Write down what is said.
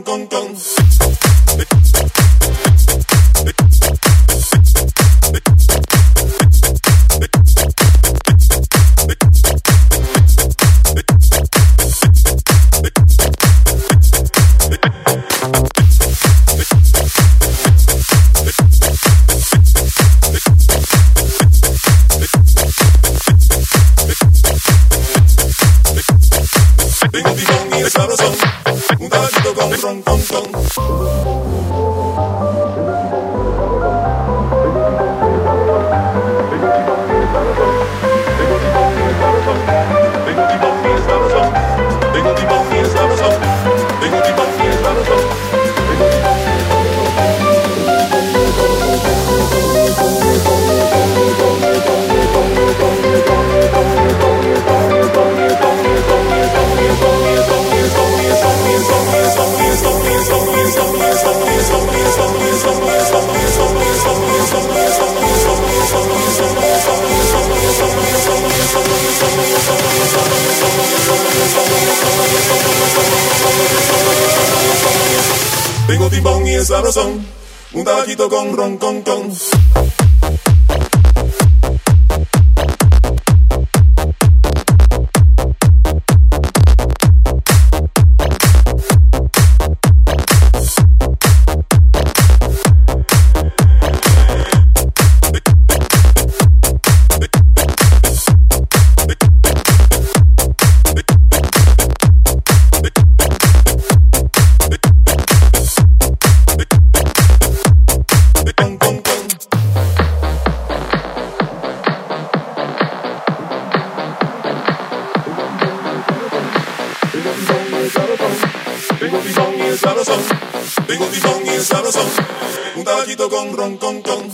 ron con con. Tabacito con ron Tengo timbón y es sabrosón, un tabaquito con ron con con. Tengo timón y es sabrosón, tengo timón y es sabrosón, un tabaquito con ron con con.